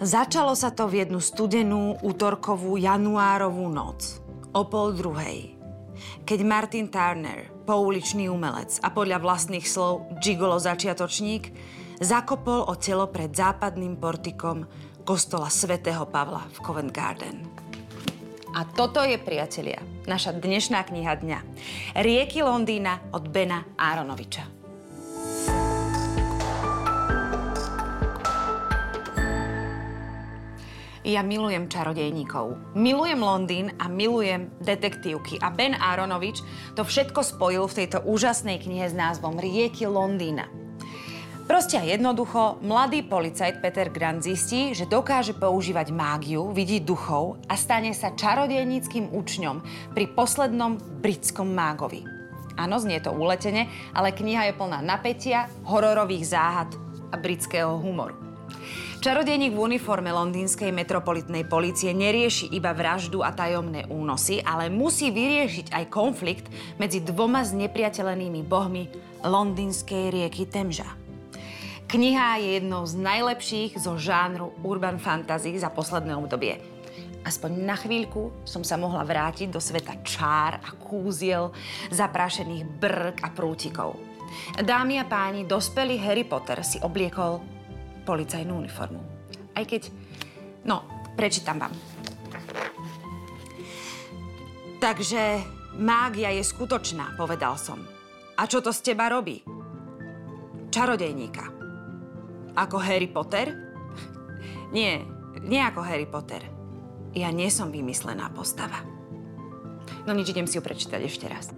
Začalo sa to v jednu studenú útorkovú januárovú noc o pol druhej, keď Martin Turner, pouličný umelec a podľa vlastných slov gigolo začiatočník, zakopol o telo pred západným portikom kostola svätého Pavla v Covent Garden. A toto je, priatelia, naša dnešná kniha dňa. Rieky Londýna od Bena Áronoviča. Ja milujem čarodejníkov. Milujem Londýn a milujem detektívky. A Ben Aronovič to všetko spojil v tejto úžasnej knihe s názvom Rieky Londýna. Proste a jednoducho, mladý policajt Peter Grant zistí, že dokáže používať mágiu, vidí duchov a stane sa čarodejníckým učňom pri poslednom britskom mágovi. Áno, znie to uletene, ale kniha je plná napätia, hororových záhad a britského humoru. Čarodejník v uniforme londýnskej metropolitnej policie nerieši iba vraždu a tajomné únosy, ale musí vyriešiť aj konflikt medzi dvoma znepriateľenými bohmi londýnskej rieky Temža. Kniha je jednou z najlepších zo žánru urban fantasy za posledné obdobie. Aspoň na chvíľku som sa mohla vrátiť do sveta čár a kúziel, zaprášených brk a prútikov. Dámy a páni, dospelý Harry Potter si obliekol policajnú uniformu. Aj keď... No, prečítam vám. Takže mágia je skutočná, povedal som. A čo to z teba robí? Čarodejníka. Ako Harry Potter? Nie, nie ako Harry Potter. Ja nie som vymyslená postava. No nič, idem si ju prečítať ešte raz.